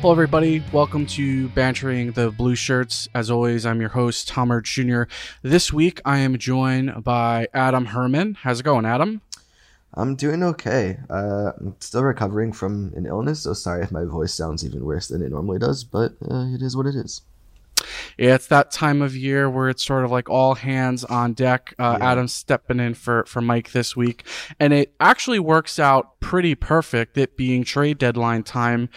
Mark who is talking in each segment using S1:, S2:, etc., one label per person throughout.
S1: Hello, everybody. Welcome to Bantering the Blue Shirts. As always, I'm your host, Tom Jr. This week, I am joined by Adam Herman. How's it going, Adam?
S2: I'm doing okay. Uh, I'm still recovering from an illness, so sorry if my voice sounds even worse than it normally does, but uh, it is what it is.
S1: Yeah, it's that time of year where it's sort of like all hands on deck. Uh, yeah. Adam's stepping in for, for Mike this week, and it actually works out pretty perfect. It being trade deadline time,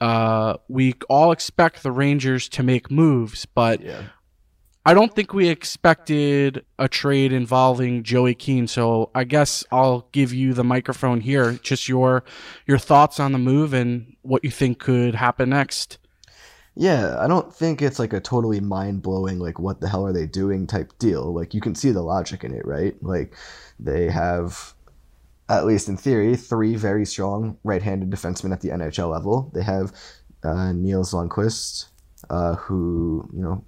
S1: uh, we all expect the Rangers to make moves, but yeah. I don't think we expected a trade involving Joey Keane. So I guess I'll give you the microphone here. Just your your thoughts on the move and what you think could happen next.
S2: Yeah, I don't think it's like a totally mind blowing, like, what the hell are they doing type deal. Like, you can see the logic in it, right? Like, they have, at least in theory, three very strong right handed defensemen at the NHL level. They have uh, Nils Lundkvist, uh, who, you know,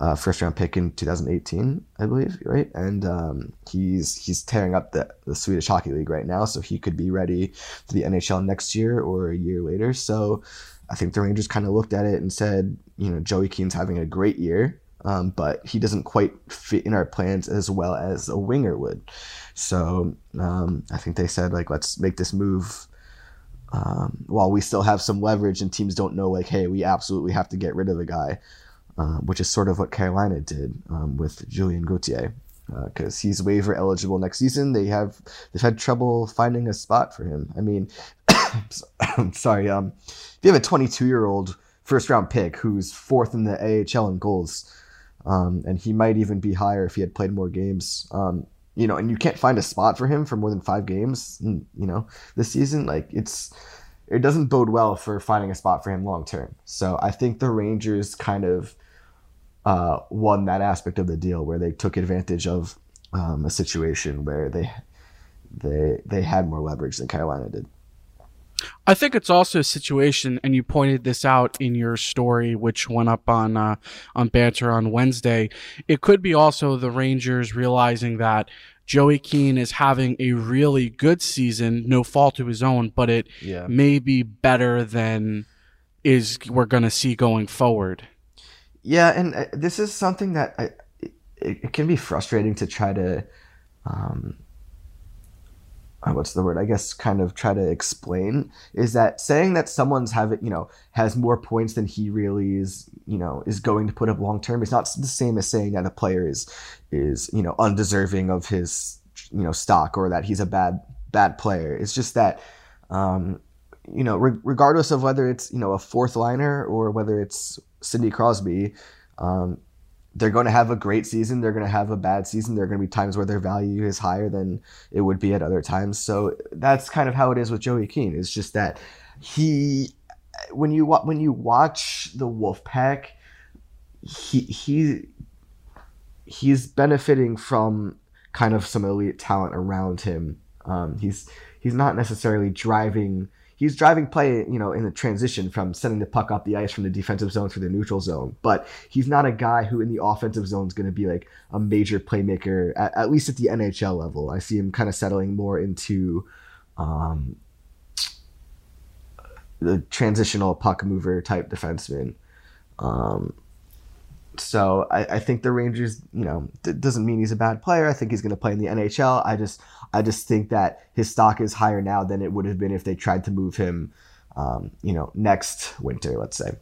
S2: uh, first round pick in 2018, I believe, right? And um, he's he's tearing up the, the Swedish Hockey League right now, so he could be ready for the NHL next year or a year later. So I think the Rangers kind of looked at it and said, you know, Joey Keane's having a great year, um, but he doesn't quite fit in our plans as well as a winger would. So um, I think they said like, let's make this move. Um, while we still have some leverage and teams don't know like, hey, we absolutely have to get rid of the guy uh, which is sort of what Carolina did um, with Julien Gauthier, because uh, he's waiver eligible next season. They have they've had trouble finding a spot for him. I mean, I'm sorry. Um, if you have a 22 year old first round pick who's fourth in the AHL in goals, um, and he might even be higher if he had played more games. Um, you know, and you can't find a spot for him for more than five games. You know, this season, like it's it doesn't bode well for finding a spot for him long term. So I think the Rangers kind of uh, won that aspect of the deal where they took advantage of um, a situation where they they they had more leverage than Carolina did.
S1: I think it's also a situation, and you pointed this out in your story, which went up on uh, on Banter on Wednesday. It could be also the Rangers realizing that Joey Keane is having a really good season, no fault to his own, but it yeah. may be better than is we're going to see going forward.
S2: Yeah, and uh, this is something that I, it, it, can be frustrating to try to, um, what's the word? I guess kind of try to explain is that saying that someone's have it, you know, has more points than he really is, you know, is going to put up long term is not the same as saying that a player is, is you know, undeserving of his, you know, stock or that he's a bad bad player. It's just that. Um, you know, re- regardless of whether it's you know a fourth liner or whether it's Sidney Crosby, um, they're going to have a great season. They're going to have a bad season. There are going to be times where their value is higher than it would be at other times. So that's kind of how it is with Joey Keane. It's just that he, when you when you watch the Wolfpack, he he he's benefiting from kind of some elite talent around him. Um, he's he's not necessarily driving he's driving play, you know, in the transition from sending the puck up the ice from the defensive zone to the neutral zone. But he's not a guy who in the offensive zone is going to be like a major playmaker, at, at, least at the NHL level. I see him kind of settling more into um, the transitional puck mover type defenseman. Um, so I, I, think the Rangers, you know, doesn't mean he's a bad player. I think he's going to play in the NHL. I just, I just think that his stock is higher now than it would have been if they tried to move him, um, you know, next winter, let's say.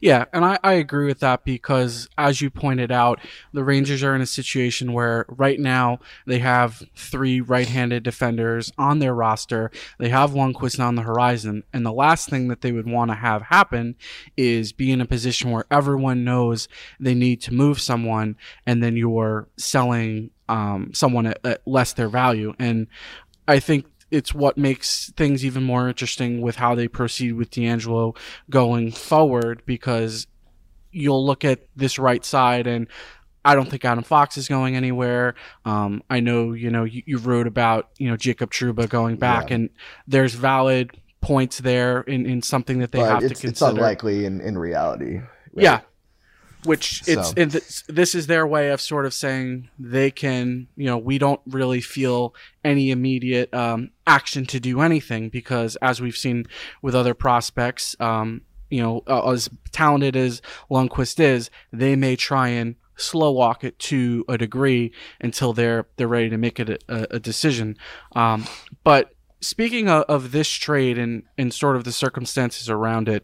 S1: Yeah, and I, I agree with that because, as you pointed out, the Rangers are in a situation where right now they have three right handed defenders on their roster. They have Lundkvist on the horizon. And the last thing that they would want to have happen is be in a position where everyone knows they need to move someone and then you're selling um, someone at, at less their value. And I think it's what makes things even more interesting with how they proceed with DeAngelo going forward because you'll look at this right side and I don't think Adam Fox is going anywhere. Um, I know, you know, you, you, wrote about, you know, Jacob Trouba going back yeah. and there's valid points there in, in something that they but have to consider.
S2: It's unlikely in, in reality. Right?
S1: Yeah. Which it's
S2: So-
S1: it's this is their way of sort of saying they can you know we don't really feel any immediate um, action to do anything because as we've seen with other prospects um, you know uh, as talented as Lundkvist is they may try and slow walk it to a degree until they're they're ready to make it a, a, a decision. Um, but speaking of, of this trade and and sort of the circumstances around it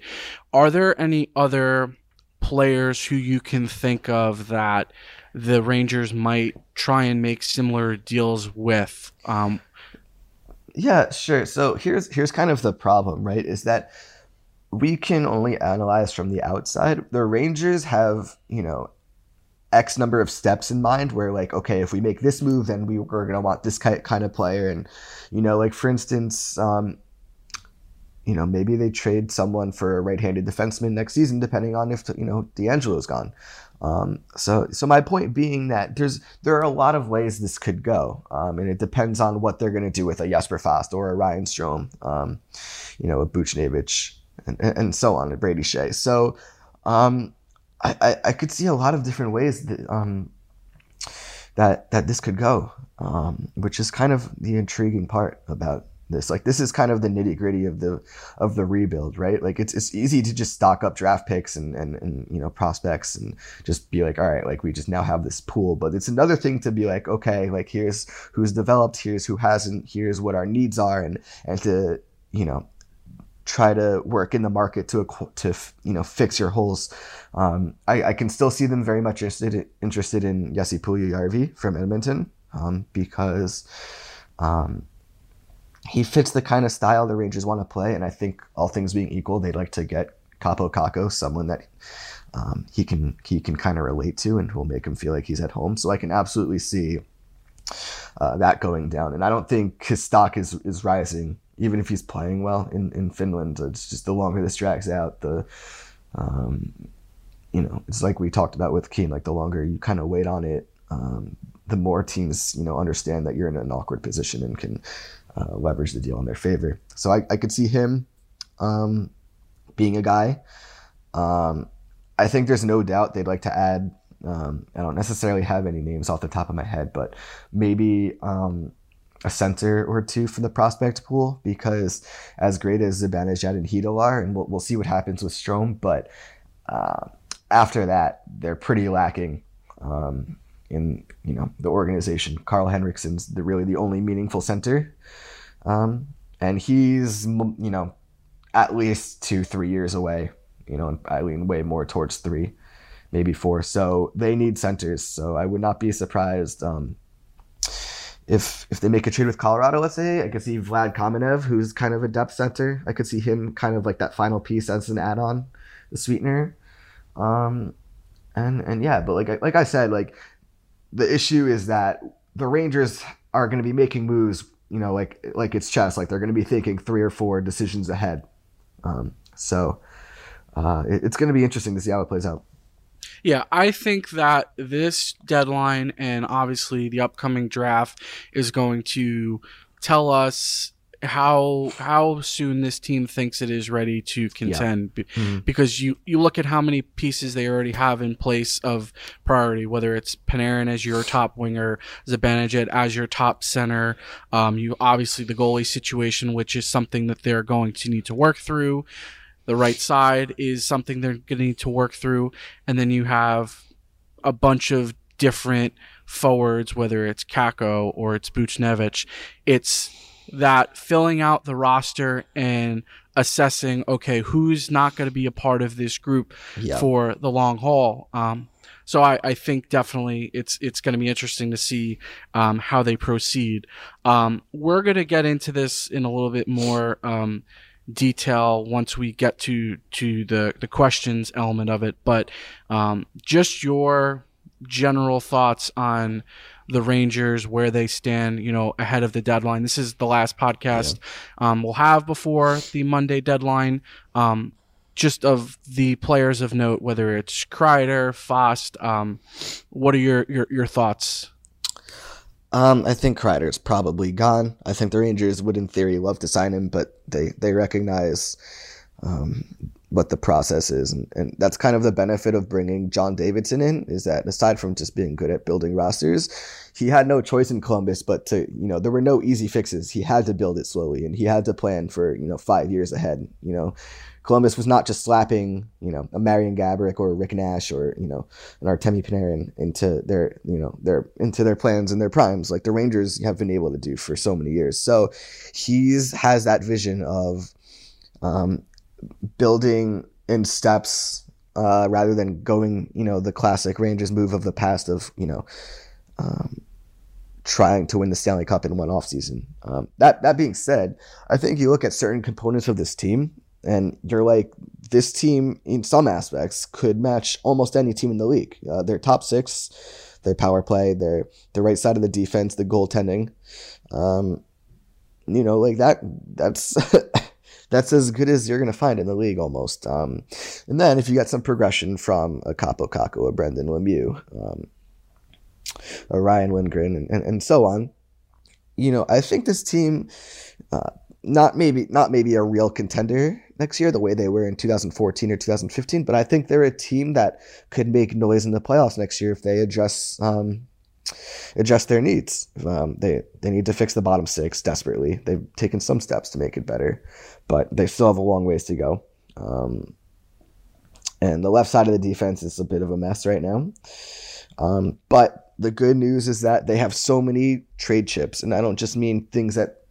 S1: are there any other players who you can think of that the Rangers might try and make similar deals with. Um,
S2: Yeah, sure. So here's here's kind of the problem, right? Is that we can only analyze from the outside. The Rangers have, you know, X number of steps in mind where like, okay, if we make this move, then we, we're gonna want this ki- kind of player. And, you know, like for instance, um, you know, maybe they trade someone for a right-handed defenseman next season, depending on if you know DeAngelo's gone. Um, so, so my point being that there's there are a lot of ways this could go, um, and it depends on what they're going to do with a Jesper Fast or a Ryan Strome, um, you know, a Buchnevich, and, and so on, a Brady Skjei. So, um, I, I I could see a lot of different ways that um, that that this could go, um, which is kind of the intriguing part about this. Like this is kind of the nitty gritty of the of the rebuild, right? Like it's it's easy to just stock up draft picks and, and and you know prospects and just be like, all right, like we just now have this pool. But it's another thing to be like, okay, like here's who's developed, here's who hasn't, here's what our needs are, and and to you know try to work in the market to to you know fix your holes. Um, I, I can still see them very much interested interested in Jesse Puljujärvi from Edmonton um, because um, he fits the kind of style the Rangers want to play, and I think all things being equal, they'd like to get Kaapo Kakko, someone that um, he can he can kind of relate to, and will make him feel like he's at home. So I can absolutely see uh, that going down, and I don't think his stock is is rising, even if he's playing well in in Finland. It's just the longer this drags out, the um, you know, it's like we talked about with Keane. Like the longer you kind of wait on it, um, the more teams you know understand that you're in an awkward position and can uh, leverage the deal in their favor. So I, I could see him um, being a guy. Um, I think there's no doubt they'd like to add. Um, I don't necessarily have any names off the top of my head, but maybe um, a center or two for the prospect pool because as great as Zibanejad and Chytil are, and we'll, we'll see what happens with Strome, but uh, after that, they're pretty lacking um, in you know the organization. Karl Henriksson's the really the only meaningful center, um, and he's you know at least two three years away. You know, and I lean way more towards three, maybe four. So they need centers. So I would not be surprised um, if if they make a trade with Colorado. Let's say I could see Vlad Kamenev, who's kind of a depth center. I could see him kind of like that final piece as an add-on, the sweetener. Um, and and yeah, but like I- like I said, like the issue is that the Rangers are going to be making moves, you know, like like it's chess. Like they're going to be thinking three or four decisions ahead. Um, so uh, it- it's going to be interesting to see how it plays out.
S1: yeah, I think that this deadline and obviously the upcoming draft is going to tell us how how soon this team thinks it is ready to contend Be-
S2: Mhm.
S1: because you you look at how many pieces they already have in place of priority whether it's Panarin as your top winger Zibanejad as your top center um, you obviously the goalie situation which is something that they're going to need to work through the right side is something they're going to need to work through and then you have a bunch of different forwards, whether it's Kakko or it's Buchnevich. It's that filling out the roster and assessing, okay, who's not going to be a part of this group
S2: Yeah.
S1: for the long haul. Um, so I, I think definitely it's it's going to be interesting to see um, how they proceed. Um, we're going to get into this in a little bit more um, detail once we get to to the the questions element of it. But um, just your general thoughts on the Rangers, where they stand, you know, ahead of the deadline. This is the last podcast um, we'll have before the Monday deadline. Um, just of the players of note, whether it's Kreider, Fast. Um, what are your, your your thoughts?
S2: Um, I think Kreider's probably gone. I think the Rangers would, in theory, love to sign him, but they they recognize um, what the process is, and, and that's kind of the benefit of bringing John Davidson in is that aside from just being good at building rosters, he had no choice in Columbus but to you know there were no easy fixes. He had to build it slowly, and he had to plan for you know five years ahead. You know, Columbus was not just slapping, you know, a Marian Gaborik or a Rick Nash or you know an Artemi Panarin into their you know their into their plans and their primes like the Rangers have been able to do for so many years. So he's has that vision of um, building in steps uh, rather than going you know the classic Rangers move of the past of you know. Um, trying to win the Stanley Cup in one offseason. Um, that that being said, I think you look at certain components of this team and you're like, this team, in some aspects, could match almost any team in the league. Uh, their top six, their power play, their the right side of the defense, the goaltending. Um, you know, like that. That's that's as good as you're gonna find in the league almost. Um, and then if you got some progression from a Kaapo Kakko, a Brendan Lemieux, um, a Ryan Lindgren, and, and, and so on. You know, I think this team. Uh, not maybe not maybe a real contender next year the way they were in 2014 or 2015 but i think they're a team that could make noise in the playoffs next year if they address um, adjust their needs. Um, they they need to fix the bottom six desperately. They've taken some steps to make it better but they still have a long ways to go. Um, and the left side of the defense is a bit of a mess right now. Um, but the good news is that they have so many trade chips and i don't just mean things that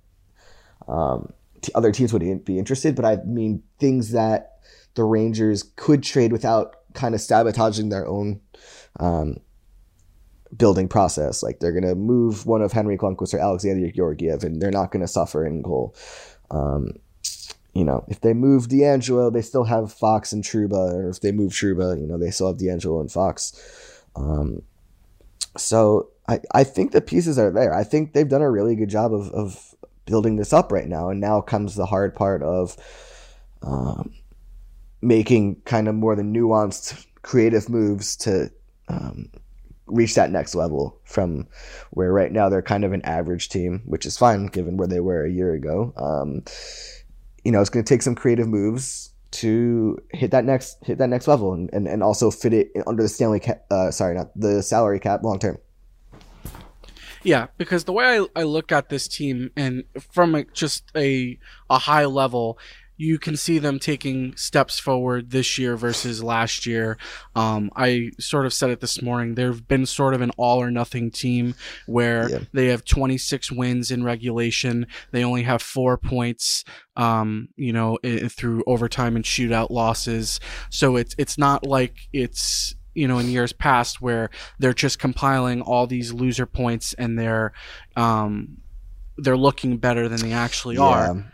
S2: um, t- other teams would be interested, but I mean things that the Rangers could trade without kind of sabotaging their own um, building process. Like they're going to move one of Henrik Lundqvist or Alexander Georgiev, and they're not going to suffer in goal. Um, you know, if they move DeAngelo, they still have Fox and Trouba, or if they move Trouba, you know, they still have DeAngelo and Fox. Um, so I, I think the pieces are there. I think they've done a really good job of, of building this up right now. And now comes the hard part of um, making kind of more the nuanced creative moves to um, reach that next level from where right now they're kind of an average team, which is fine given where they were a year ago. Um, you know, it's going to take some creative moves to hit that next hit that next level and, and, and also fit it under the Stanley cap, uh, sorry, not the salary cap long term.
S1: Yeah, because the way I, I look at this team and from a, just a a high level, you can see them taking steps forward this year versus last year. Um, I sort of said it this morning. They've been sort of an all or nothing team where yeah. they have 26 wins in regulation. They only have four points, um, you know, through overtime and shootout losses. So it's it's not like it's you know in years past where they're just compiling all these loser points and they're um, they're looking better than they actually yeah. are.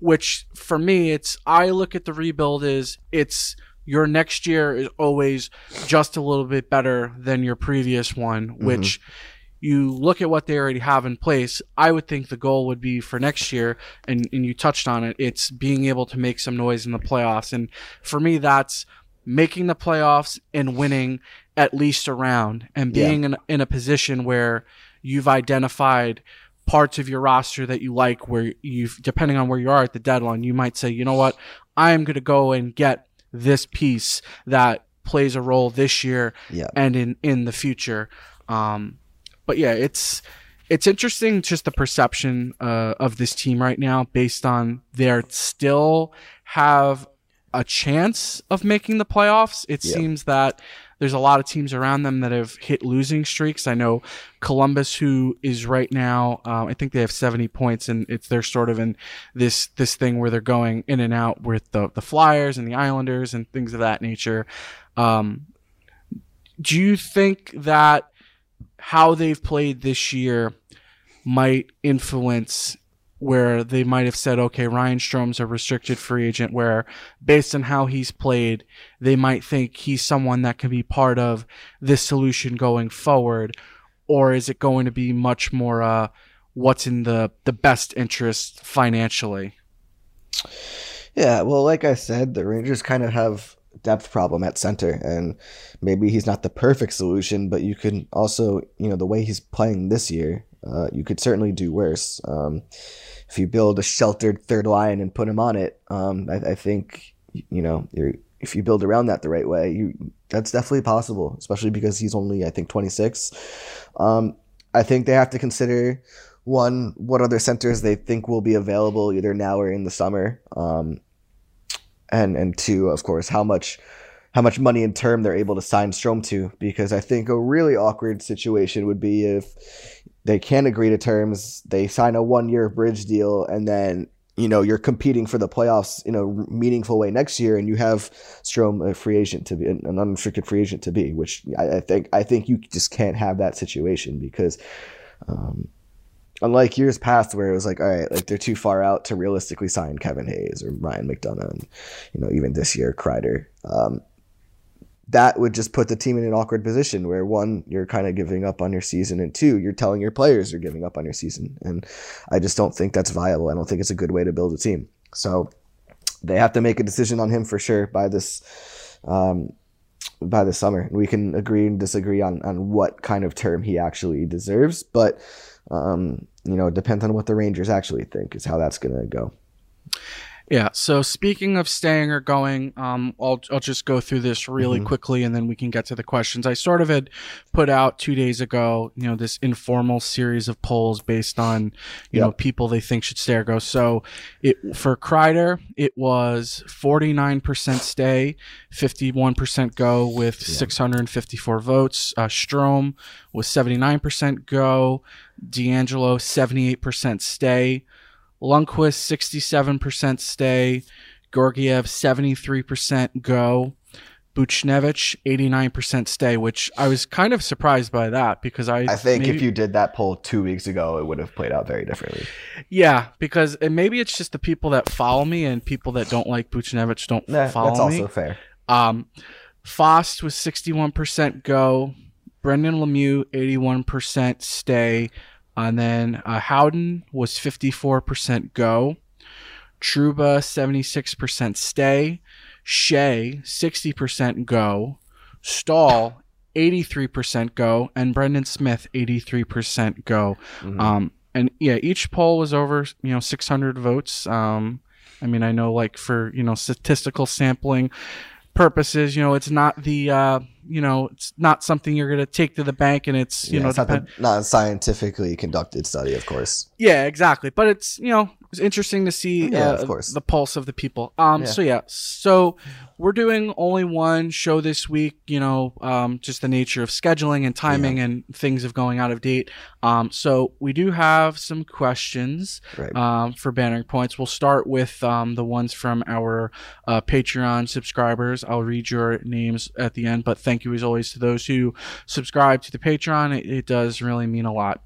S1: Which for me, it's I look at the rebuild is it's your next year is always just a little bit better than your previous one, mm-hmm. which you look at what they already have in place, I would think the goal would be for next year, and, and you touched on it, it's being able to make some noise in the playoffs. And for me, that's making the playoffs and winning at least a round and being yeah. in, in a position where you've identified parts of your roster that you like where you've depending on where you are at the deadline you might say you know what i am going to go and get this piece that plays a role this year yeah. and in in the future um, but yeah it's it's interesting just the perception uh, of this team right now based on they're still have a chance of making the playoffs. It yep. seems that there's a lot of teams around them that have hit losing streaks. I know Columbus, who is right now, um, I think they have 70 points, and it's they're sort of in this this thing where they're going in and out with the the Flyers and the Islanders and things of that nature. Um, do you think that how they've played this year might influence where they might have said, okay, Ryan Strome's a restricted free agent, where based on how he's played, they might think he's someone that can be part of this solution going forward? Or is it going to be much more uh, what's in the, the best interest financially?
S2: Yeah, well, like I said, the Rangers kind of have depth problem at center and maybe he's not the perfect solution but you can also you know the way he's playing this year uh, you could certainly do worse um, if you build a sheltered third line and put him on it, um, I, I, think you know, if you build around that the right way, you that's definitely possible, especially because he's only I think 26. Um, I think they have to consider one what other centers they think will be available either now or in the summer, um, and and two, of course, how much how much money in term they're able to sign Strome to, because I think a really awkward situation would be if they can't agree to terms, they sign a one year bridge deal, and then you know you're competing for the playoffs in a meaningful way next year, and you have Strome a free agent to be an unrestricted free agent to be, which I, I think I think you just can't have that situation because. Um, unlike years past where it was like, all right, like they're too far out to realistically sign Kevin Hayes or Ryan McDonagh and you know even this year Kreider. Um, that would just put the team in an awkward position where one, you're kind of giving up on your season, and two, you're telling your players you're giving up on your season. And I just don't think that's viable. I don't think it's a good way to build a team. So they have to make a decision on him for sure by this um, by the summer. We can agree and disagree on on what kind of term he actually deserves, but um, you know, it depends on what the Rangers actually think is how that's going to go.
S1: Yeah. So speaking of staying or going, um, I'll I'll just go through this really mm-hmm. quickly, and then we can get to the questions. I sort of had put out two days ago, you know, this informal series of polls based on, you yep. know, people they think should stay or go. So, it for Kreider, it was forty nine percent stay, fifty one percent go with yeah. six hundred and fifty four votes. Uh, Strome was seventy nine percent go. DeAngelo seventy eight percent stay. Lundqvist 67% stay, Georgiev 73% go, Buchnevich 89% stay, which I was kind of surprised by that because I
S2: I think maybe, if you did that poll 2 weeks ago it would have played out very differently.
S1: Yeah, because and maybe it's just the people that follow me and people that don't like Buchnevich don't nah, follow me.
S2: That's also fair.
S1: Um Fast was 61% go, Brendan Lemieux 81% stay, and then uh, Howden was 54% go. Trouba, 76% stay. Skjei 60% go. Staal 83% go. And Brendan Smith 83% go. Mm-hmm. Um, and yeah, each poll was over, you know, 600 votes. Um, I mean, I know like for, you know, statistical sampling purposes, you know, it's not the, uh, you know, it's not something you're going to take to the bank and it's, you yeah, know,
S2: it's not, the, not a scientifically conducted study, of course.
S1: Yeah, exactly. But it's, you know, it's interesting to see yeah, uh, of course. the pulse of the people. Um, yeah. So, yeah, so we're doing only one show this week, you know, um, just the nature of scheduling and timing yeah. and things of going out of date. Um, so we do have some questions right. um, for bannering points. We'll start with um, the ones from our uh, Patreon subscribers. I'll read your names at the end, but thank thank you as always to those who subscribe to the Patreon. It, it does really mean a lot.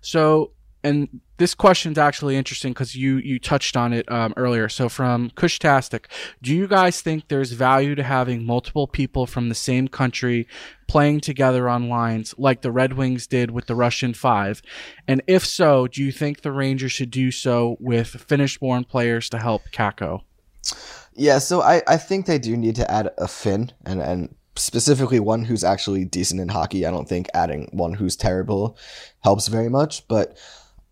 S1: So, and this question is actually interesting because you you touched on it um, earlier. So from Kushtastic, do you guys think there's value to having multiple people from the same country playing together on lines like the Red Wings did with the Russian Five? And if so, do you think the Rangers should do so with Finnish-born players to help Kakko?
S2: Yeah, so I, I think they do need to add a Finn and and specifically one who's actually decent in hockey. I don't think adding one who's terrible helps very much, but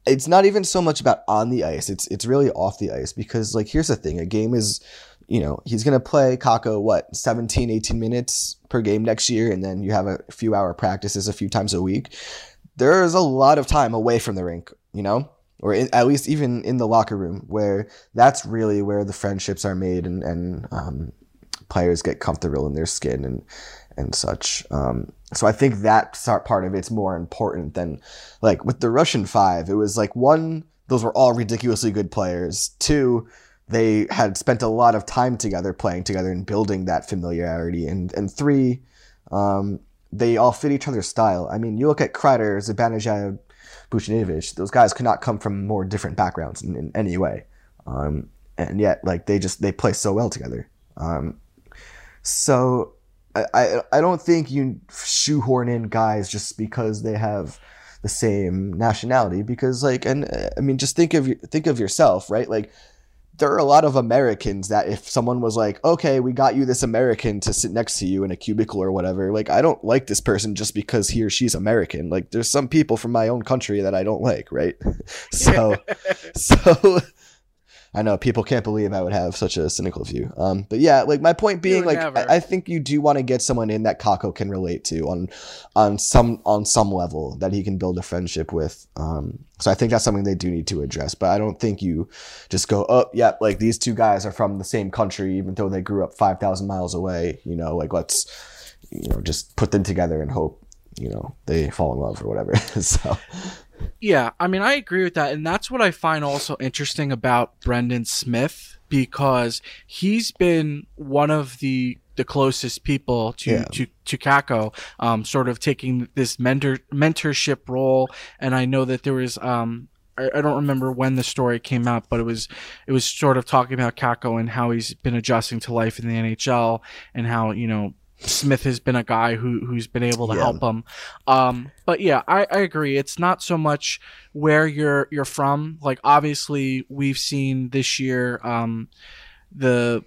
S2: it's not even so much about on the ice. It's it's really off the ice because like here's the thing, a game is you know, he's going to play Kakko what 17 18 minutes per game next year and then you have a few hour practices a few times a week. There's a lot of time away from the rink, you know? Or in, at least even in the locker room, where that's really where the friendships are made and, and um, players get comfortable in their skin and and such. Um, so I think that part of it's more important than like with the Russian five. It was like one, those were all ridiculously good players. Two, they had spent a lot of time together playing together and building that familiarity. And and three, um, they all fit each other's style. I mean, you look at Kreider, Zibanejad, Buchnevich. Those guys could not come from more different backgrounds in, in any way. Um, and yet, like they just they play so well together. Um, so I, I, I don't think you shoehorn in guys just because they have the same nationality because like and uh, I mean just think of think of yourself right like there are a lot of Americans that if someone was like, okay, we got you this American to sit next to you in a cubicle or whatever, like I don't like this person just because he or she's American. Like there's some people from my own country that I don't like, right? so, so I know people can't believe I would have such a cynical view. Um, but yeah, like my point being, like I, I, think you do want to get someone in that Kakko can relate to on on some on some level that he can build a friendship with. Um, so I think that's something they do need to address. But I don't think you just go, oh yeah, like these two guys are from the same country, even though they grew up five thousand miles away. You know, like let's you know just put them together and hope you know they fall in love or whatever. so
S1: yeah, I mean, I agree with that. And that's what I find also interesting about Brendan Smith because he's been one of the the closest people to yeah. to to Kakko, um, sort of taking this mentor mentorship role. And I know that there was um, I, I, don't remember when the story came out, but it was it was sort of talking about Kakko and how he's been adjusting to life in the NHL and how you know Smith has been a guy who who's been able to yeah. help him. Um, but yeah, I, I agree. It's not so much where you're you're from. Like obviously, we've seen this year um, the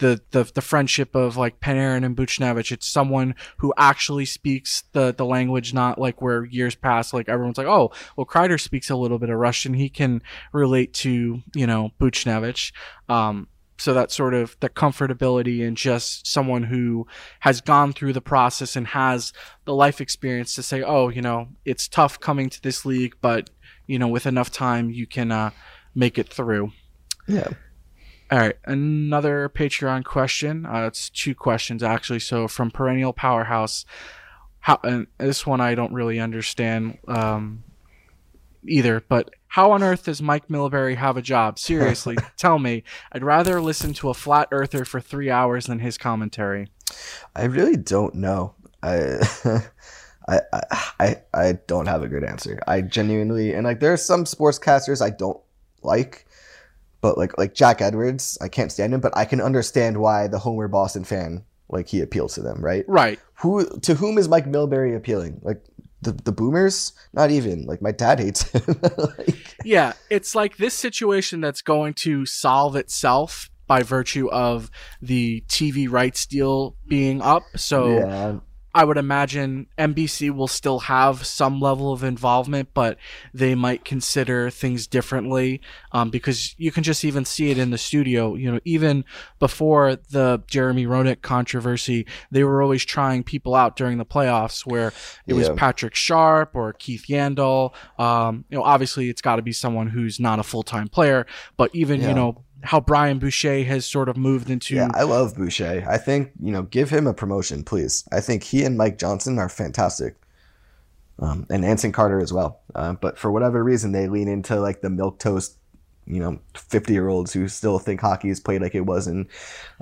S1: the, the the friendship of like Panarin and Buchnevich. It's someone who actually speaks the the language, not like where years past, like everyone's like, oh, well, Kreider speaks a little bit of Russian. He can relate to you know Buchnevich. Um, so that sort of the comfortability and just someone who has gone through the process and has the life experience to say oh you know it's tough coming to this league but you know with enough time you can uh, make it through.
S2: Yeah.
S1: All right. Another patreon question. Uh, it's two questions actually. So from perennial powerhouse how and this one i don't really understand um, either but how on earth does Mike Milbury have a job? Seriously, tell me. I'd rather listen to a flat earther for three hours than his commentary.
S2: I really don't know. I, I, I, I don't have a good answer. I genuinely and like there are some sportscasters I don't like, but like like Jack Edwards, I can't stand him, but I can understand why the Homer Boston fan like he appeals to them, right?
S1: Right.
S2: Who to whom is Mike Milbury appealing? Like the the boomers? Not even. Like my dad hates him.
S1: Like, yeah it's like this situation that's going to solve itself by virtue of the tv rights deal being up. So yeah. I would imagine NBC will still have some level of involvement, but they might consider things differently um, because you can just even see it in the studio. You know, even before the Jeremy Roenick controversy, they were always trying people out during the playoffs where it was Patrick Sharp or Keith Yandle. Um, you know, obviously it's got to be someone who's not a full time player, but even, yeah. you know, how Brian Boucher has sort of moved into.
S2: Yeah, I love Boucher. I think you know, give him a promotion, please. I think he and Mike Johnson are fantastic, um, and Anson Carter as well. Uh, but for whatever reason, they lean into like the milk toast, you know, fifty year olds who still think hockey is played like it was in,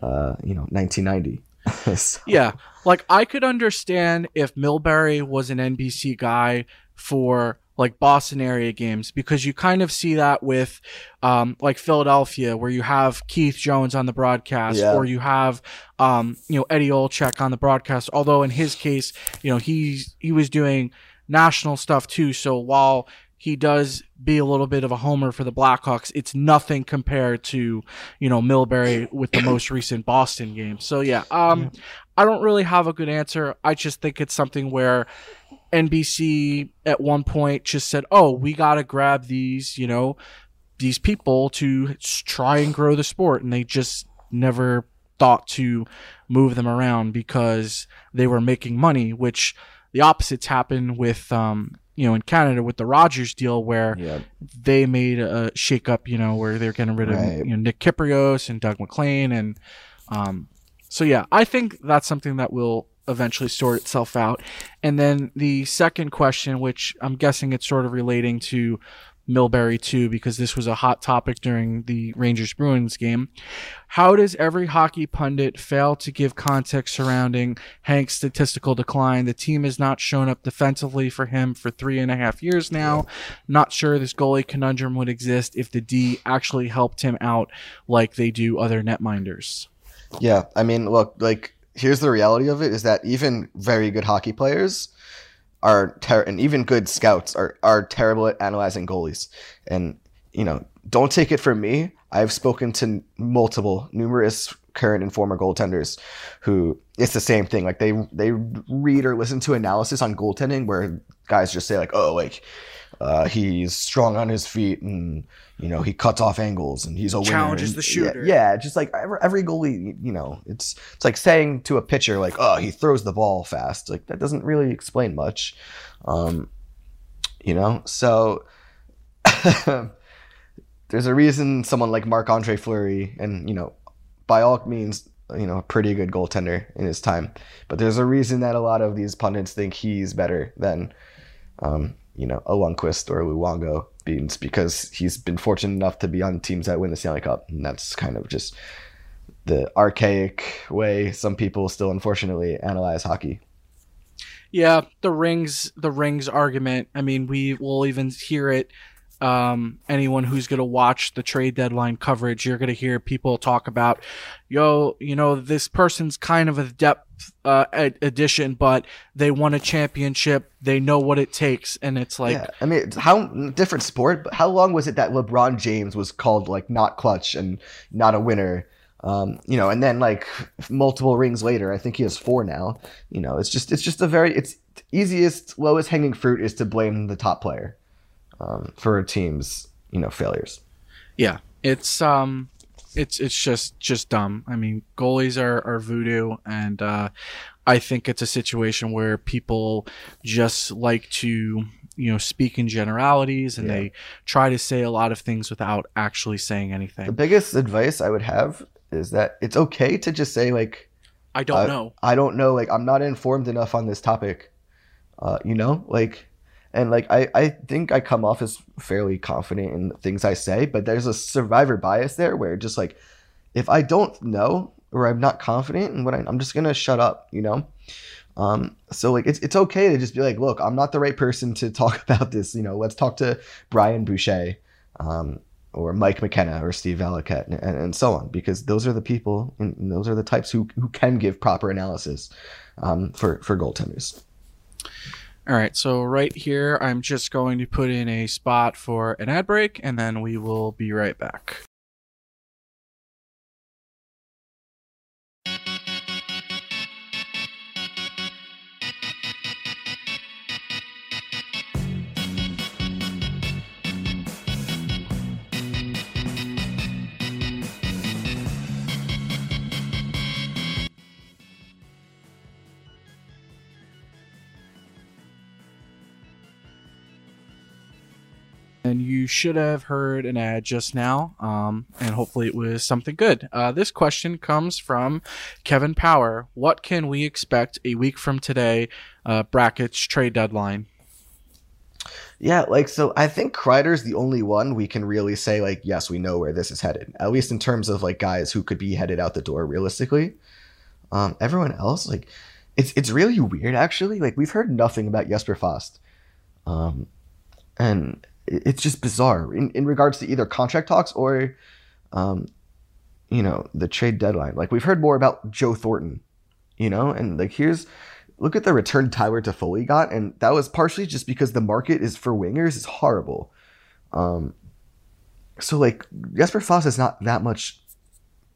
S2: uh, you know, nineteen ninety.
S1: so. Yeah, like I could understand if Milbury was an NBC guy for like Boston area games because you kind of see that with um, like Philadelphia where you have Keith Jones on the broadcast yeah. or you have um, you know Eddie Olczyk on the broadcast. Although in his case, you know he's he was doing national stuff too. So while he does be a little bit of a homer for the Blackhawks. It's nothing compared to, you know, Milbury with the most recent Boston game. So yeah, um, I don't really have a good answer. I just think it's something where NBC at one point just said, "Oh, we got to grab these, you know, these people to try and grow the sport," and they just never thought to move them around because they were making money. Which the opposites happen with, um, you know, in Canada with the Rogers deal, where they made a shakeup, you know, where they're getting rid of right. you know, Nick Kypreos and Doug MacLean, and um, so yeah, I think that's something that will eventually sort itself out. And then the second question, which I'm guessing it's sort of relating to Milbury too, because this was a hot topic during the Rangers Bruins game. How does every hockey pundit fail to give context surrounding Hank's statistical decline? The team has not shown up defensively for him for three and a half years now. Not sure this goalie conundrum would exist if the D actually helped him out like they do other netminders.
S2: Yeah, I mean, look, like here's the reality of it is that even very good hockey players are ter- and even good scouts are are terrible at analyzing goalies. And you know, don't take it from me. I've spoken to multiple, numerous current and former goaltenders who it's the same thing. Like they they read or listen to analysis on goaltending where guys just say like, oh, like uh, he's strong on his feet and you know he cuts off angles and he's a
S1: Challenges
S2: winner.
S1: the shooter.
S2: Yeah, yeah, just like every, every goalie, you know, it's it's like saying to a pitcher like, oh, he throws the ball fast. Like that doesn't really explain much, um, you know. So there's a reason someone like Marc Andre Fleury and you know, by all means, you know, a pretty good goaltender in his time, but there's a reason that a lot of these pundits think he's better than. Um, you know, a Lundqvist or Luongo beans because he's been fortunate enough to be on teams that win the Stanley Cup. And that's kind of just the archaic way some people still unfortunately analyze hockey.
S1: Yeah, the rings the rings argument. I mean, we will even hear it um, anyone who's going to watch the trade deadline coverage, you're going to hear people talk about, yo, you know, this person's kind of a depth uh, addition, but they won a championship. They know what it takes. And it's like, yeah,
S2: I mean, how different sport, but how long was it that LeBron James was called like not clutch and not a winner? Um, you know, and then like multiple rings later, I think he has four now. You know, it's just, it's just a very, it's easiest, lowest hanging fruit is to blame the top player um, for a team's you know failures.
S1: Yeah, it's um, it's it's just just dumb. I mean, goalies are are voodoo, and uh, I think it's a situation where people just like to you know speak in generalities and yeah. they try to say a lot of things without actually saying anything.
S2: The biggest advice I would have is that it's okay to just say like
S1: I don't uh, know.
S2: I don't know like I'm not informed enough on this topic. Uh, you know, like and like I, I think I come off as fairly confident in things I say, but there's a survivor bias there where just like if I don't know or I'm not confident in what I, am just gonna shut up, you know. Um, so like it's it's okay to just be like, look, I'm not the right person to talk about this. You know, let's talk to Brian Boucher, um, or Mike McKenna or Steve and, and, and, so on, because those are the people and those are the types who who can give proper analysis um, for for goaltenders.
S1: All right, so right here, I'm just going to put in a spot for an ad break, and then we will be right back. Should have heard an ad just now, um, and hopefully it was something good. Uh, this question comes from Kevin Power. What can we expect a week from today? Uh, brackets trade deadline.
S2: Yeah, like so I think Kreider's the only one we can really say like yes, we know where this is headed. At least in terms of like guys who could be headed out the door realistically. Um, everyone else like it's it's really weird actually. Like we've heard nothing about Jesper Fast. Um, and it's just bizarre in, in regards to either contract talks or um, you know the trade deadline. Like we've heard more about joe thornton you know and like here's look at the return tyler Toffoli got and that was partially just because the market is for wingers is horrible. Um so like jesper Fast is not that much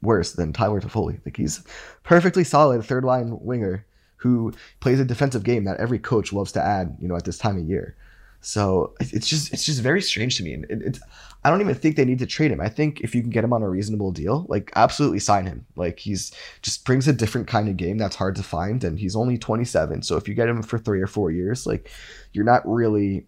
S2: worse than tyler Toffoli. Like he's perfectly solid third line winger who plays a defensive game that every coach loves to add you know at this time of year so it's just it's just very strange to me, and it's I don't even think they need to trade him. I think if you can get him on a reasonable deal, like absolutely sign him. Like he's just brings a different kind of game that's hard to find, and he's only 27. So if you get him for three or four years, like you're not really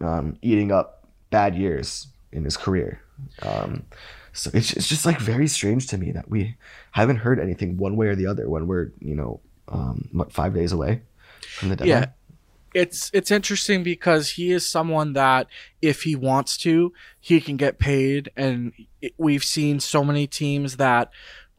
S2: um, eating up bad years in his career. Um, so it's it's just like very strange to me that we haven't heard anything one way or the other when we're you know um, what five days away from the deadline.
S1: Yeah it's it's interesting because he is someone that if he wants to, he can get paid, and we've seen so many teams that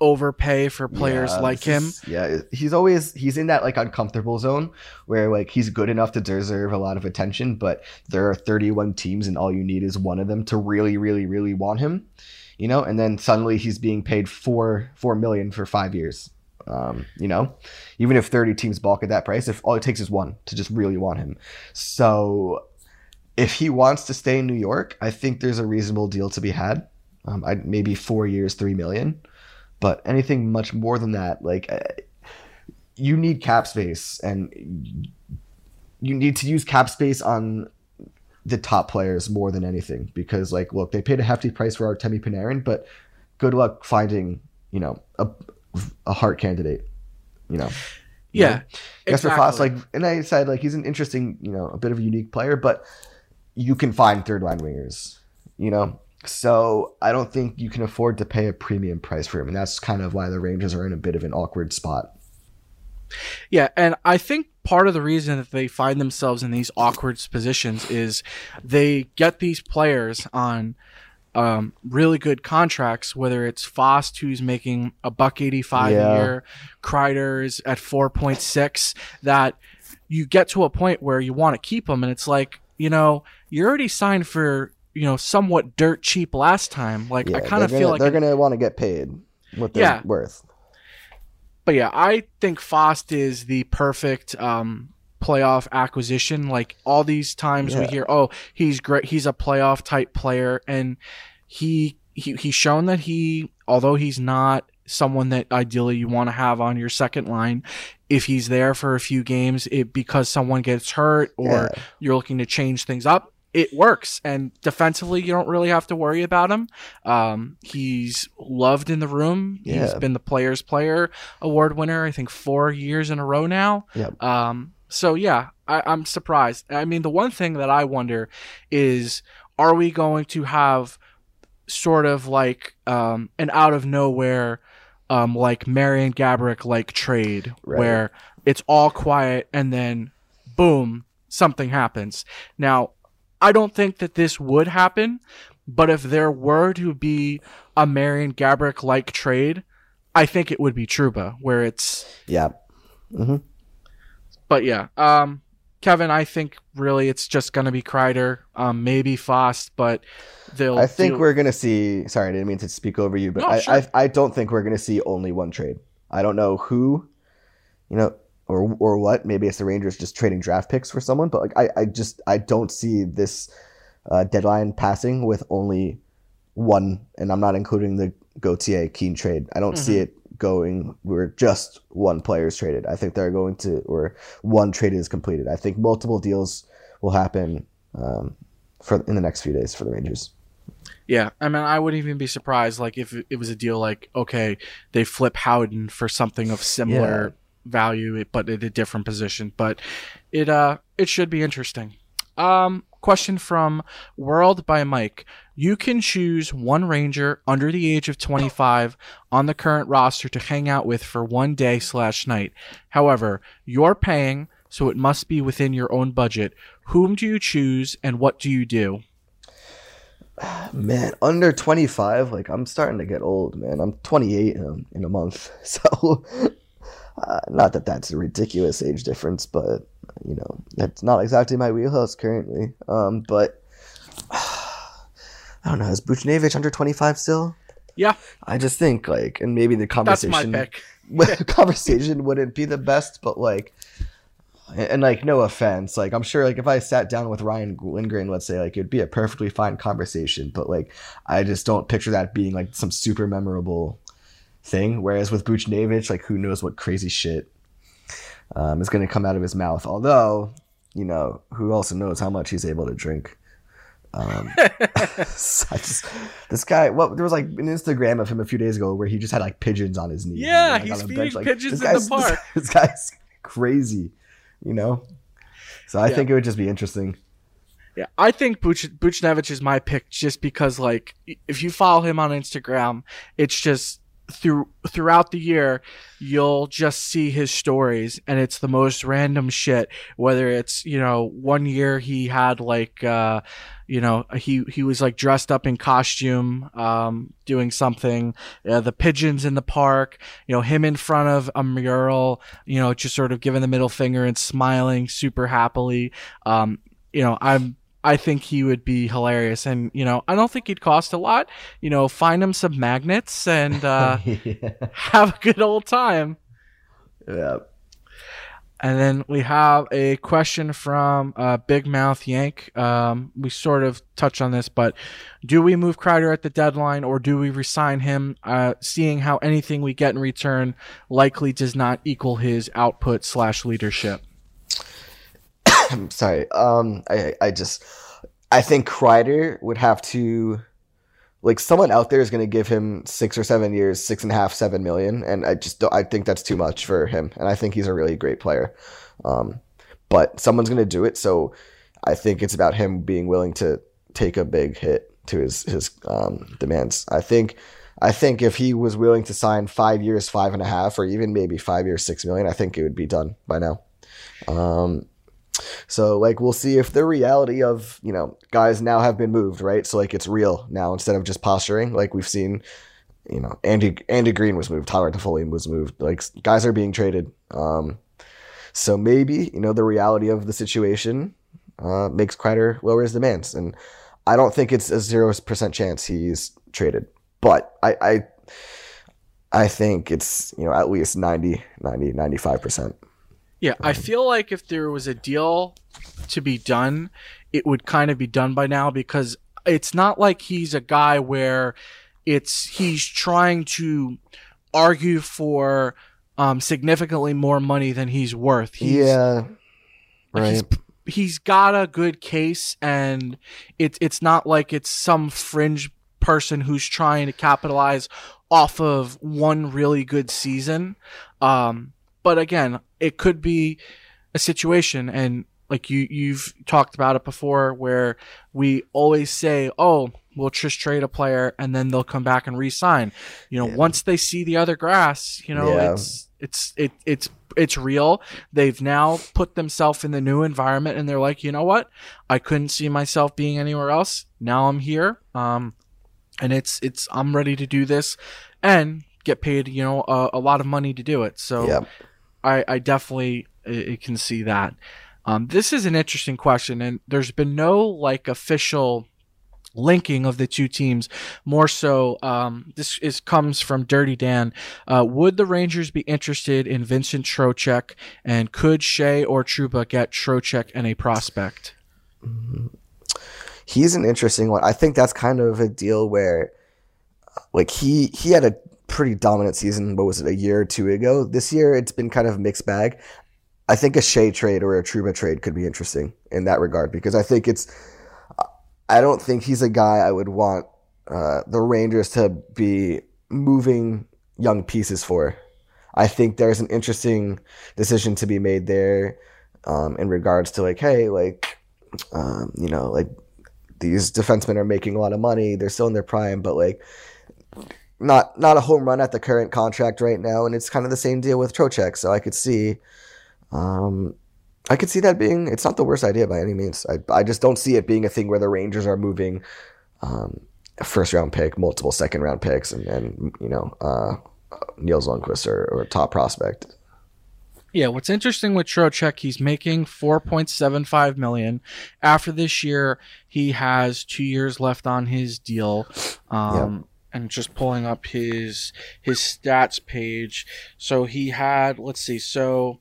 S1: overpay for players yeah, like him.
S2: Is, yeah, he's always he's in that like uncomfortable zone where like he's good enough to deserve a lot of attention, but there are 31 teams and all you need is one of them to really really really want him, you know, and then suddenly he's being paid 4 4 million for 5 years. Um, you know, even if 30 teams balk at that price, if all it takes is one to just really want him. So if he wants to stay in New York, I think there's a reasonable deal to be had. Um, I maybe four years, three million. But anything much more than that, like uh, you need cap space, and you need to use cap space on the top players more than anything because, like, look, they paid a hefty price for Artemi Panarin, but good luck finding, you know, a a Hart candidate. You know.
S1: Yeah.
S2: Jesper Fast, like, and I said, like, he's an interesting, you know, a bit of a unique player, but you can find third line wingers, you know. So I don't think you can afford to pay a premium price for him, and that's kind of why the Rangers are in a bit of an awkward spot.
S1: Yeah, and I think part of the reason that they find themselves in these awkward positions is they get these players on um, really good contracts, whether it's Fast who's making a buck eighty five
S2: Yeah.
S1: a year, Kreider's at four point six, that you get to a point where you want to keep them, and it's like you know you're already signed for you know somewhat dirt cheap last time. Like
S2: Yeah,
S1: I kind of feel like
S2: they're going to want to get paid what they're
S1: Yeah.
S2: worth.
S1: but yeah, I think Fast is the perfect um, playoff acquisition. Like all these times we hear, oh, he's great, he's a playoff type player, and he, he he's shown that he, although he's not someone that ideally you want to have on your second line, if he's there for a few games, it because someone gets hurt or
S2: Yeah.
S1: you're looking to change things up. It works, and defensively, you don't really have to worry about him. Um, he's loved in the room. He's been the Players Player Award winner, I think, four years in a row now.
S2: Yep.
S1: Um, so yeah, I, I'm surprised. I mean, the one thing that I wonder is, are we going to have sort of like um, an out of nowhere, um, like Marian Gaborik like trade
S2: Right.
S1: where it's all quiet and then boom, something happens. Now, I don't think that this would happen, but if there were to be a Marian Gaborik like trade, I think it would be Trouba, where it's
S2: Yeah. hmm
S1: but yeah, um, Kevin, I think really it's just gonna be Kreider, um, maybe Fast, but they'll.
S2: I think
S1: do-
S2: we're going to see. Sorry, I didn't mean to speak over you, but
S1: No,
S2: I,
S1: sure.
S2: I, I don't think we're going to see only one trade. I don't know who, you know, or or what. Maybe it's the Rangers just trading draft picks for someone, but like I, I just I don't see this uh, deadline passing with only one, and I'm not including the Gauthier Keane trade. I don't see
S1: Mm-hmm.
S2: it going where just one player is traded. I think they're going to or one trade is completed. I think multiple deals will happen um, for in the next few days for the Rangers.
S1: Yeah, I mean, I wouldn't even be surprised, like if it was a deal like, okay, they flip Howden for something of similar value, but at a different position. But it uh, it should be interesting. Um, question from World by Mike: You can choose one Ranger under the age of 25 on the current roster to hang out with for one day slash night. However, you're paying, so it must be within your own budget. Whom do you choose, and what do you do?
S2: Man, under 25, like I'm starting to get old, man. I'm 28 in a, in a month. So, uh, not that that's a ridiculous age difference, but, you know, that's not exactly my wheelhouse currently. Um, but, I don't know, is Buchnevich under 25 still?
S1: Yeah,
S2: I just think, like, and maybe the conversation.
S1: That's my pick.
S2: conversation wouldn't be the best, but like, and, and, like no offense, like I'm sure like if I sat down with Ryan Lindgren, let's say, like it'd be a perfectly fine conversation, but like I just don't picture that being like some super memorable thing. Whereas with Buchnevich, like who knows what crazy shit um, is going to come out of his mouth. Although, you know, who also knows how much he's able to drink. Um, I just this guy. What there was like an Instagram of him a few days ago where he just had like pigeons on his knees.
S1: Yeah,
S2: like,
S1: he's feeding pigeons
S2: this
S1: in the park.
S2: This, guy's crazy, you know. So I
S1: Yeah.
S2: think it would just be interesting.
S1: Yeah, I think Buch- Buchnevich is my pick just because, like, if you follow him on Instagram, it's just through throughout the year, you'll just see his stories, and it's the most random shit. Whether it's you know, one year he had like, uh, you know, he he was like dressed up in costume, um, doing something. Uh, the pigeons in the park, you know, him in front of a mural, you know, just sort of giving the middle finger and smiling super happily. Um, you know, I'm I think he would be hilarious, and you know, I don't think he'd cost a lot. You know, find him some magnets and uh,
S2: yeah.
S1: have a good old time.
S2: yeah.
S1: And then we have a question from uh, Big Mouth Yank. Um, we sort of touched on this, but do we move Kreider at the deadline or do we resign him? Uh, seeing how anything we get in return likely does not equal his output slash leadership.
S2: I'm sorry. Um, I I just I think Kreider would have to like someone out there is going to give him six or seven years, six and a half, seven million, and I just I think that's too much for him, and I think he's a really great player. Um, but someone's going to do it, so I think it's about him being willing to take a big hit to his his um, demands. I think. I think if he was willing to sign five years, five and a half, or even maybe five years, six million, I think it would be done by now. Um, so like we'll see if the reality of you know guys now have been moved right. So like it's real now instead of just posturing like we've seen. You know, Andy Andy Greene was moved, Tyler Toffoli was moved. Like guys are being traded. Um, so maybe you know the reality of the situation uh, makes Kreider lower his demands, and I don't think it's a zero percent chance he's traded. But I, I I think it's you know at least 90, 90, 95 percent.
S1: Yeah, I feel like if there was a deal to be done, it would kind of be done by now because it's not like he's a guy where it's he's trying to argue for um, significantly more money than he's worth. He's,
S2: yeah, right.
S1: He's, he's got a good case, and it's it's not like it's some fringe person who's trying to capitalize off of one really good season. Um, but again, it could be a situation and like you you've talked about it before where we always say, "Oh, we'll just trade a player and then they'll come back and re-sign." You know, yeah. once they see the other grass, you know, yeah. it's it's it it's it's real. They've now put themselves in the new environment and they're like, "You know what? I couldn't see myself being anywhere else. Now I'm here." Um and it's it's I'm ready to do this and get paid, you know, a, a lot of money to do it. So yeah. I, I definitely I, I can see that. Um, this is an interesting question, and there's been no like official linking of the two teams. More so, um, this is comes from Dirty Dan. Uh, would the Rangers be interested in Vincent Trocheck, and could Skjei or Trouba get Trocheck and a prospect?
S2: He's an interesting one. I think that's kind of a deal where, like he he had a pretty dominant season. What was it, a year or two ago? This year, it's been kind of mixed bag. I think a Skjei trade or a Trouba trade could be interesting in that regard because I think it's. I don't think he's a guy I would want uh, the Rangers to be moving young pieces for. I think there's an interesting decision to be made there um, in regards to like, hey, like, um, you know, like these defensemen are making a lot of money. They're still in their prime, but like not not a home run at the current contract right now, and it's kind of the same deal with Trocheck. So I could see, um, I could see that being. It's not the worst idea by any means. I I just don't see it being a thing where the Rangers are moving, um, a first round pick, multiple second round picks, and and you know, uh, Nils Lundkvist or, or top prospect.
S1: Yeah, what's interesting with Trocheck, he's making 4.75 million. After this year, he has two years left on his deal. Um, yep and just pulling up his his stats page. So he had let's see, so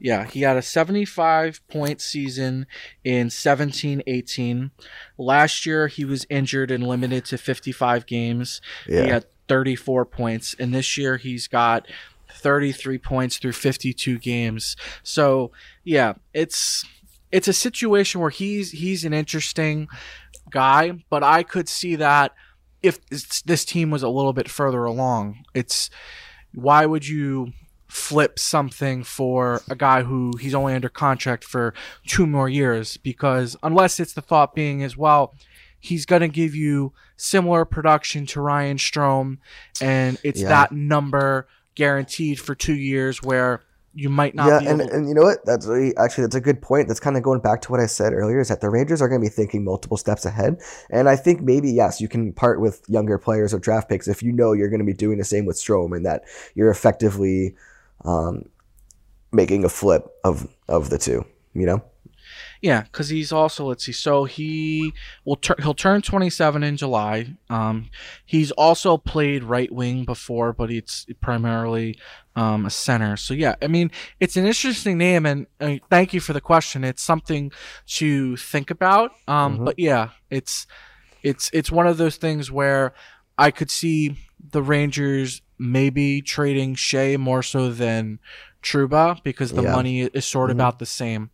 S1: yeah, he had a 75 point season in 17 18. Last year he was injured and limited to 55 games. Yeah. He had 34 points and this year he's got 33 points through 52 games. So, yeah, it's it's a situation where he's he's an interesting guy, but I could see that if this team was a little bit further along. It's why would you flip something for a guy who he's only under contract for two more years? Because unless it's the thought being as well, he's going to give you similar production to Ryan Strome, and it's yeah. that number guaranteed for two years where you might not.
S2: Yeah, and, and you know what? That's really, actually that's a good point. That's kind of going back to what I said earlier. Is that the Rangers are going to be thinking multiple steps ahead, and I think maybe yes, you can part with younger players or draft picks if you know you're going to be doing the same with Strome and that you're effectively um, making a flip of of the two. You know.
S1: Yeah, because he's also let's see. So he will turn he'll turn 27 in July. Um, he's also played right wing before, but it's primarily um, a center. So yeah, I mean it's an interesting name, and uh, thank you for the question. It's something to think about. Um,
S2: Mhm.
S1: but yeah, it's it's it's one of those things where I could see the Rangers maybe trading Skjei more so than Trouba because the
S2: Yeah.
S1: money is sort of
S2: Mhm.
S1: about the same.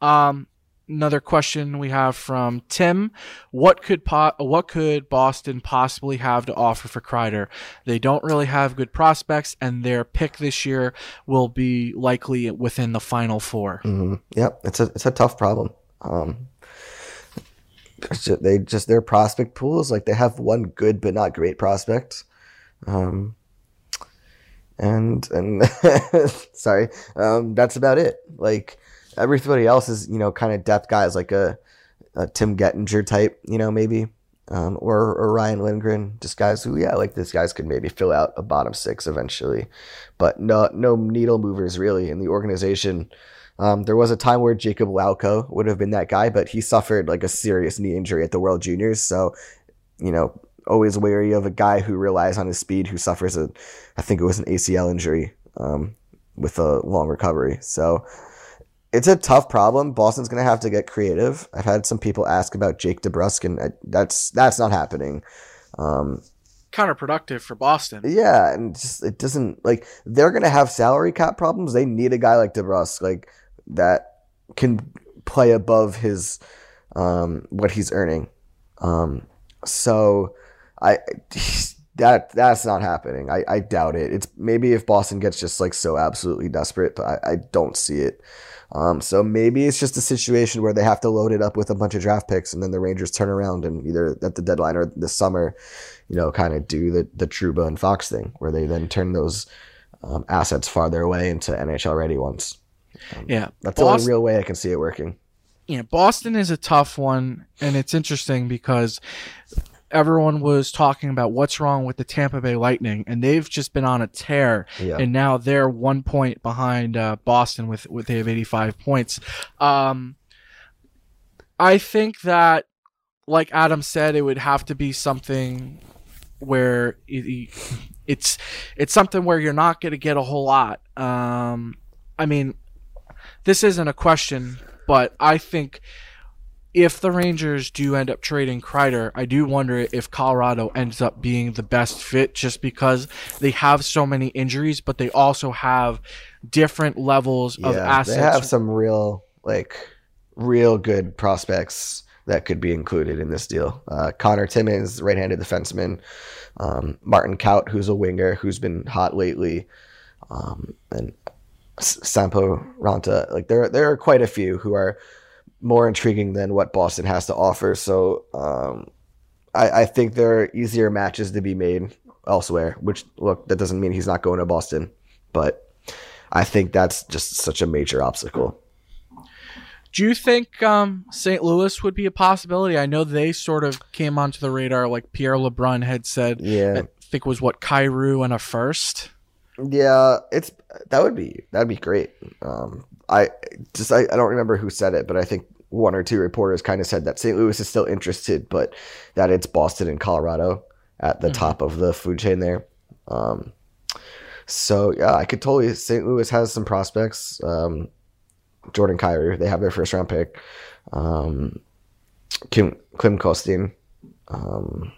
S1: Um, another question we have from Tim: What could po- what could Boston possibly have to offer for Kreider? They don't really have good prospects, and their pick this year will be likely within the final 4
S2: hmm Yep, it's a it's a tough problem. Um, they just their prospect pools like they have one good but not great prospect, um, and and sorry, um, that's about it. Like everybody else is you know kind of depth guys like a, a Tim Gettinger type, you know maybe. Um, or, or Ryan Lindgren, just guys who, yeah, like these guys could maybe fill out a bottom six eventually, but no, no needle movers really in the organization. Um, there was a time where Jakub Lauko would have been that guy, but he suffered like a serious knee injury at the World Juniors. So, you know, always wary of a guy who relies on his speed, who suffers a, I think it was an ACL injury um, with a long recovery. So it's a tough problem. Boston's going to have to get creative. I've had some people ask about Jake DeBrusk, and I- that's that's not happening. Um,
S1: Counterproductive for Boston.
S2: yeah, and just it doesn't like they're gonna have salary cap problems. They need a guy like DeBrusk, like that can play above his um what he's earning. Um so I that that's not happening. I, I doubt it. It's maybe if Boston gets just like so absolutely desperate, but I, I don't see it. Um, so maybe it's just a situation where they have to load it up with a bunch of draft picks, and then the Rangers turn around and either at the deadline or this summer, you know, kind of do the the Trouba and Fox thing, where they then turn those um, assets farther away into NHL ready ones.
S1: Yeah,
S2: That's the only real way I can see it working.
S1: yeah, Boston is a tough one, and it's interesting because everyone was talking about what's wrong with the Tampa Bay Lightning, and they've just been on a tear,
S2: Yeah.
S1: and now they're one point behind uh, Boston with with they have eighty five points. Um, I think that, like Adam said, it would have to be something where it, it's it's something where you're not going to get a whole lot. Um, I mean, this isn't a question, but I think if the Rangers do end up trading Kreider, I do wonder if Colorado ends up being the best fit just because they have so many injuries, but they also have different levels of assets.
S2: they have some real like real good prospects that could be included in this deal. Uh, Connor Timmins, right-handed defenseman, um, Martin Kaut, who's a winger who's been hot lately, um, and Sampo Ranta. Like there, there are quite a few who are more intriguing than what Boston has to offer. So um, I, I think there are easier matches to be made elsewhere. Which look, that doesn't mean he's not going to Boston, but I think that's just such a major obstacle.
S1: Do you think um, St. Louis would be a possibility? I know they sort of came onto the radar, like Pierre LeBrun had said.
S2: Yeah,
S1: I think it was what Kyrou and a first.
S2: yeah, it's that would be that'd be great. Um, I just I, I don't remember who said it, but I think one or two reporters kind of said that St. Louis is still interested, but that it's Boston and Colorado at the
S1: Mhm.
S2: top of the food chain there. Um, so yeah, I could totally. St. Louis has some prospects. Um, Jordan Kyrou, they have their first round pick. Um, Kim Klim Kostin. Um,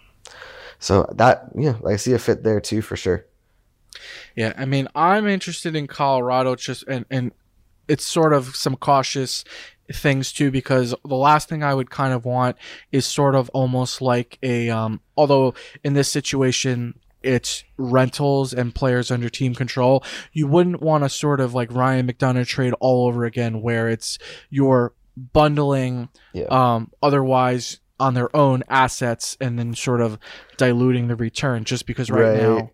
S2: so that yeah, I see a fit there too for sure.
S1: Yeah, I mean, I'm interested in Colorado just and and it's sort of some cautious things too because the last thing I would kind of want is sort of almost like a um although in this situation it's rentals and players under team control, you wouldn't want to sort of like Ryan McDonagh trade all over again where it's you're bundling
S2: Yeah.
S1: um otherwise on their own assets and then sort of diluting the return just because right,
S2: Right.
S1: now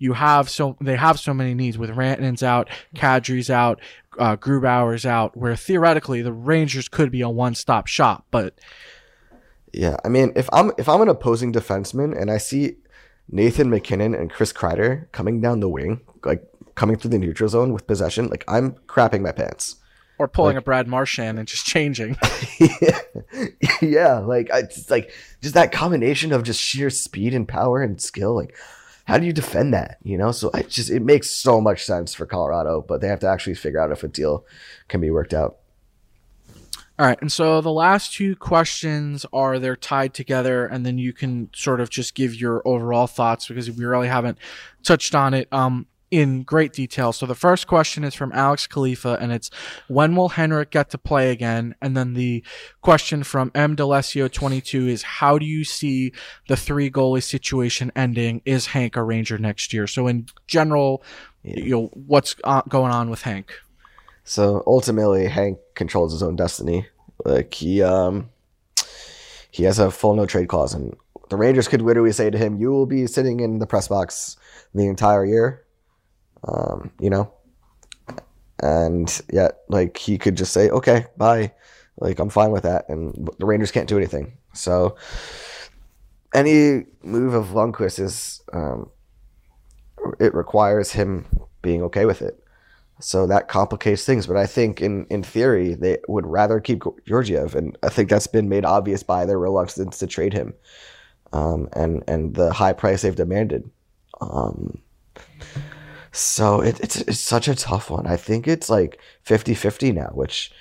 S1: you have so they have so many needs with Rantanen's out, Kadri's out, uh, Grubauer's out, where theoretically the Rangers could be a one-stop shop. But
S2: Yeah, I mean, if I'm if I'm an opposing defenseman and I see Nathan MacKinnon and Chris Kreider coming down the wing, like coming through the neutral zone with possession, like I'm crapping my pants.
S1: Or pulling
S2: Like-
S1: a Brad Marchand and just changing.
S2: yeah, like I just like just that combination of just sheer speed and power and skill. Like, how do you defend that? You know, so I just it makes so much sense for Colorado, but they have to actually figure out if a deal can be worked out.
S1: All right, and so the last two questions are they're tied together, and then you can sort of just give your overall thoughts because we really haven't touched on it um, in great detail. So the first question is from Alex Khalifa, and it's when will Henrik get to play again? And then the question from M Delesio twenty two is how do you see the three goalie situation ending? Is Hank a Ranger next year? So in general, you know what's uh, going on with Hank.
S2: So ultimately, Hank controls his own destiny. Like he um he has a full no trade clause, and the Rangers could literally say to him, "You will be sitting in the press box the entire year." Um, you know, and yet like he could just say, "Okay, bye." Like I'm fine with that, and the Rangers can't do anything. So any move of Lundqvist is um, it requires him being okay with it. So that complicates things. But I think in, in theory, they would rather keep Georgiev. And I think that's been made obvious by their reluctance to trade him um, and, and the high price they've demanded. Um, so it, it's, it's such a tough one. I think it's like 50 50 now, which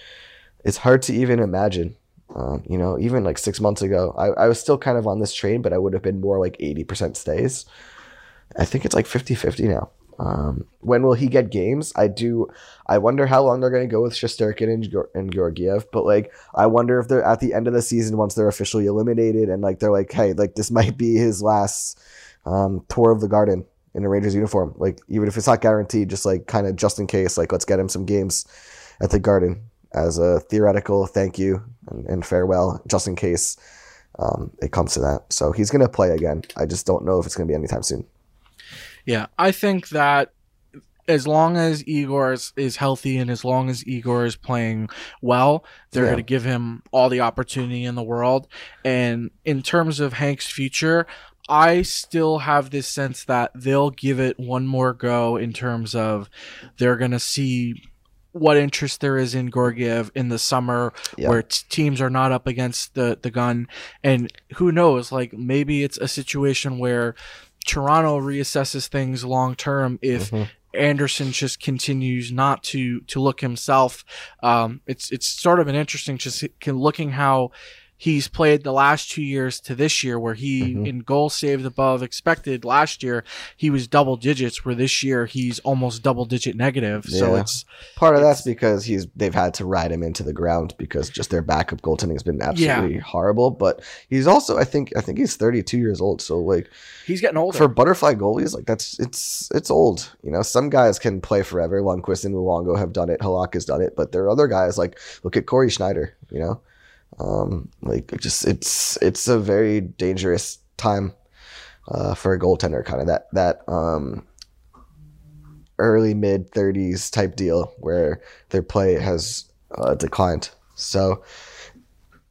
S2: is hard to even imagine. Um, you know, even like six months ago, I, I was still kind of on this train, but I would have been more like 80% stays. I think it's like 50 50 now. Um, when will he get games? I do. I wonder how long they're going to go with Shesterkin and, and Georgiev. But like, I wonder if they're at the end of the season once they're officially eliminated and like they're like, hey, like this might be his last um, tour of the Garden in a Rangers uniform. Like, even if it's not guaranteed, just like kind of just in case, like let's get him some games at the Garden as a theoretical thank you and, and farewell, just in case um, it comes to that. So he's going to play again. I just don't know if it's going to be anytime soon.
S1: Yeah, I think that as long as Igor is, is healthy and as long as Igor is playing well, they're
S2: Yeah.
S1: going to give him all the opportunity in the world. And in terms of Hank's future, I still have this sense that they'll give it one more go in terms of they're going to see what interest there is in Georgiev in the summer
S2: Yeah.
S1: where t- teams are not up against the, the gun. And who knows, like maybe it's a situation where Toronto reassesses things long term if
S2: Mhm.
S1: Andersen just continues not to to look himself. Um, it's it's sort of an interesting just can looking how he's played the last two years to this year where he
S2: Mhm.
S1: in goal saved above expected last year he was double digits where this year he's almost double digit negative so it's
S2: Part of
S1: It's-
S2: that's because he's they've had to ride him into the ground because just their backup goaltending has been absolutely horrible. But he's also I think I think he's 32 years old. So like
S1: he's getting older
S2: for butterfly goalies, like that's it's it's old. You know, some guys can play forever. Lundqvist and Luongo have done it. Halak has done it. But there are other guys like look at Cory Schneider. You know, um, like just it's it's a very dangerous time uh, for a goaltender. Kind of that that um, early mid 30s type deal where their play has uh, declined. So.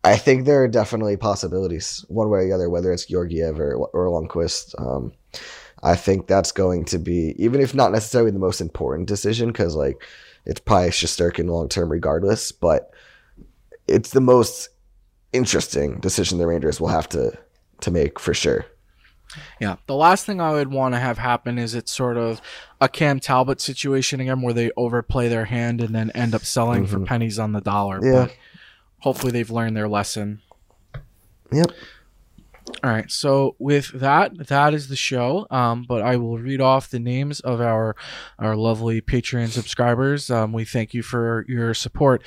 S2: I think there are definitely possibilities, one way or the other, whether it's Georgiev or or. Um, I think that's going to be, even if not necessarily the most important decision, because like it's probably Shesterkin long term regardless, but it's the most interesting decision the Rangers will have to to make for sure.
S1: Yeah. The last thing I would want to have happen is it's sort of a Cam Talbot situation again where they overplay their hand and then end up selling for
S2: Mhm.
S1: pennies on the dollar.
S2: Yeah.
S1: But hopefully they've learned their lesson.
S2: Yep.
S1: All right. So with that, that is the show. Um, but I will read off the names of our our lovely Patreon subscribers. Um, we thank you for your support.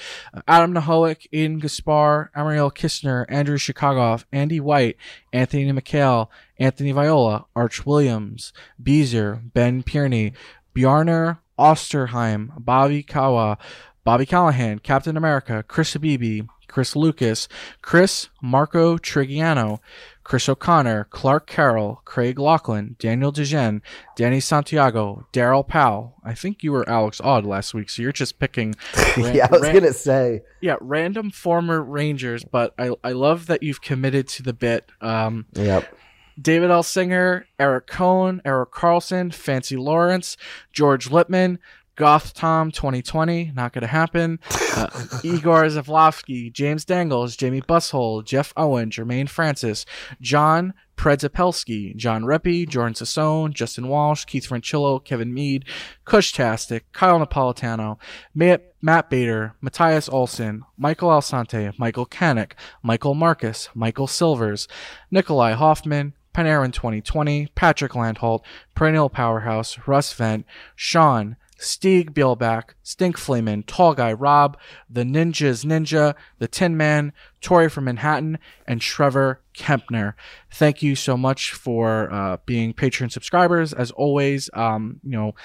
S1: Adam Nahoic, Aiden Gaspar, Amariel Kistner, Andrew Chicagoff, Andy White, Anthony McHale, Anthony Viola, Arch Williams, Beezer, Ben Pierney, Bjarner Osterheim, Bobby Kawa, Bobby Callahan, Captain America, Chris Abibi, Chris Lucas, Chris Marco Trigiano, Chris O'Connor, Clark Carroll, Craig Lachlan, Daniel DeGen, Danny Santiago, Daryl Powell. I think you were Alex Odd last week, so you're just picking Ran-
S2: yeah, I was
S1: ran-
S2: gonna say.
S1: yeah, random former Rangers, but I I love that you've committed to the bit. Um,
S2: Yep.
S1: David L. Singer, Eric Cohn, Eric Carlson, Fancy Lawrence, George Lippman, Goth Tom 2020, not going to happen. Uh, Igor Zavlovsky, James Dangles, Jamie Busshole, Jeff Owen, Jermaine Francis, John Predzapelski, John Reppy, Jordan Sassone, Justin Walsh, Keith Franchillo, Kevin Mead, Kushtastic, Kyle Napolitano, Matt, Matt Bader, Matthias Olson, Michael Alsante, Michael Kanik, Michael Marcus, Michael Silvers, Nikolai Hoffman, Panarin 2020, Patrick Landholt, Perennial Powerhouse, Russ Vent, Sean, Stieg Bielbach, Stink Flamin, Tall Guy Rob, The Ninjas Ninja, The Tin Man, Tori from Manhattan, and Trevor Kempner. Thank you so much for uh, being Patreon subscribers. As always, um, you know,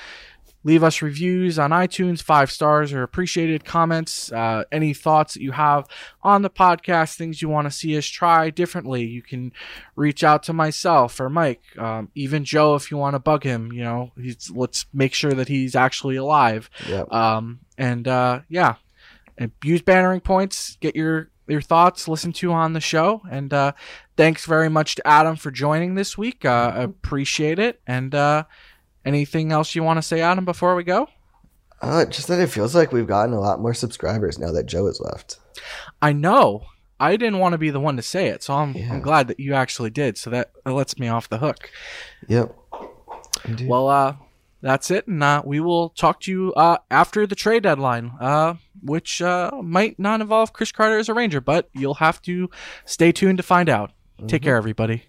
S1: leave us reviews on iTunes. Five stars are appreciated. Comments, uh, any thoughts that you have on the podcast, things you want to see us try differently. You can reach out to myself or Mike, um, even Joe if you want to bug him. You know, he's, let's make sure that he's actually alive.
S2: Yep.
S1: Um, and uh, yeah, and use bannering points. Get your your thoughts listened to on the show. And uh, thanks very much to Adam for joining this week. Uh, I appreciate it. And uh, anything else you want to say, Adam, before we go?
S2: Uh, just that it feels like we've gotten a lot more subscribers now that Joe has left.
S1: I know. I didn't want to be the one to say it, so I'm,
S2: Yeah.
S1: I'm glad that you actually did. So that, that lets me off the hook.
S2: Yep. Indeed.
S1: Well, uh, that's it, and uh, we will talk to you uh, after the trade deadline, uh, which uh, might not involve Chris Carter as a Ranger, but you'll have to stay tuned to find out. Take care, everybody.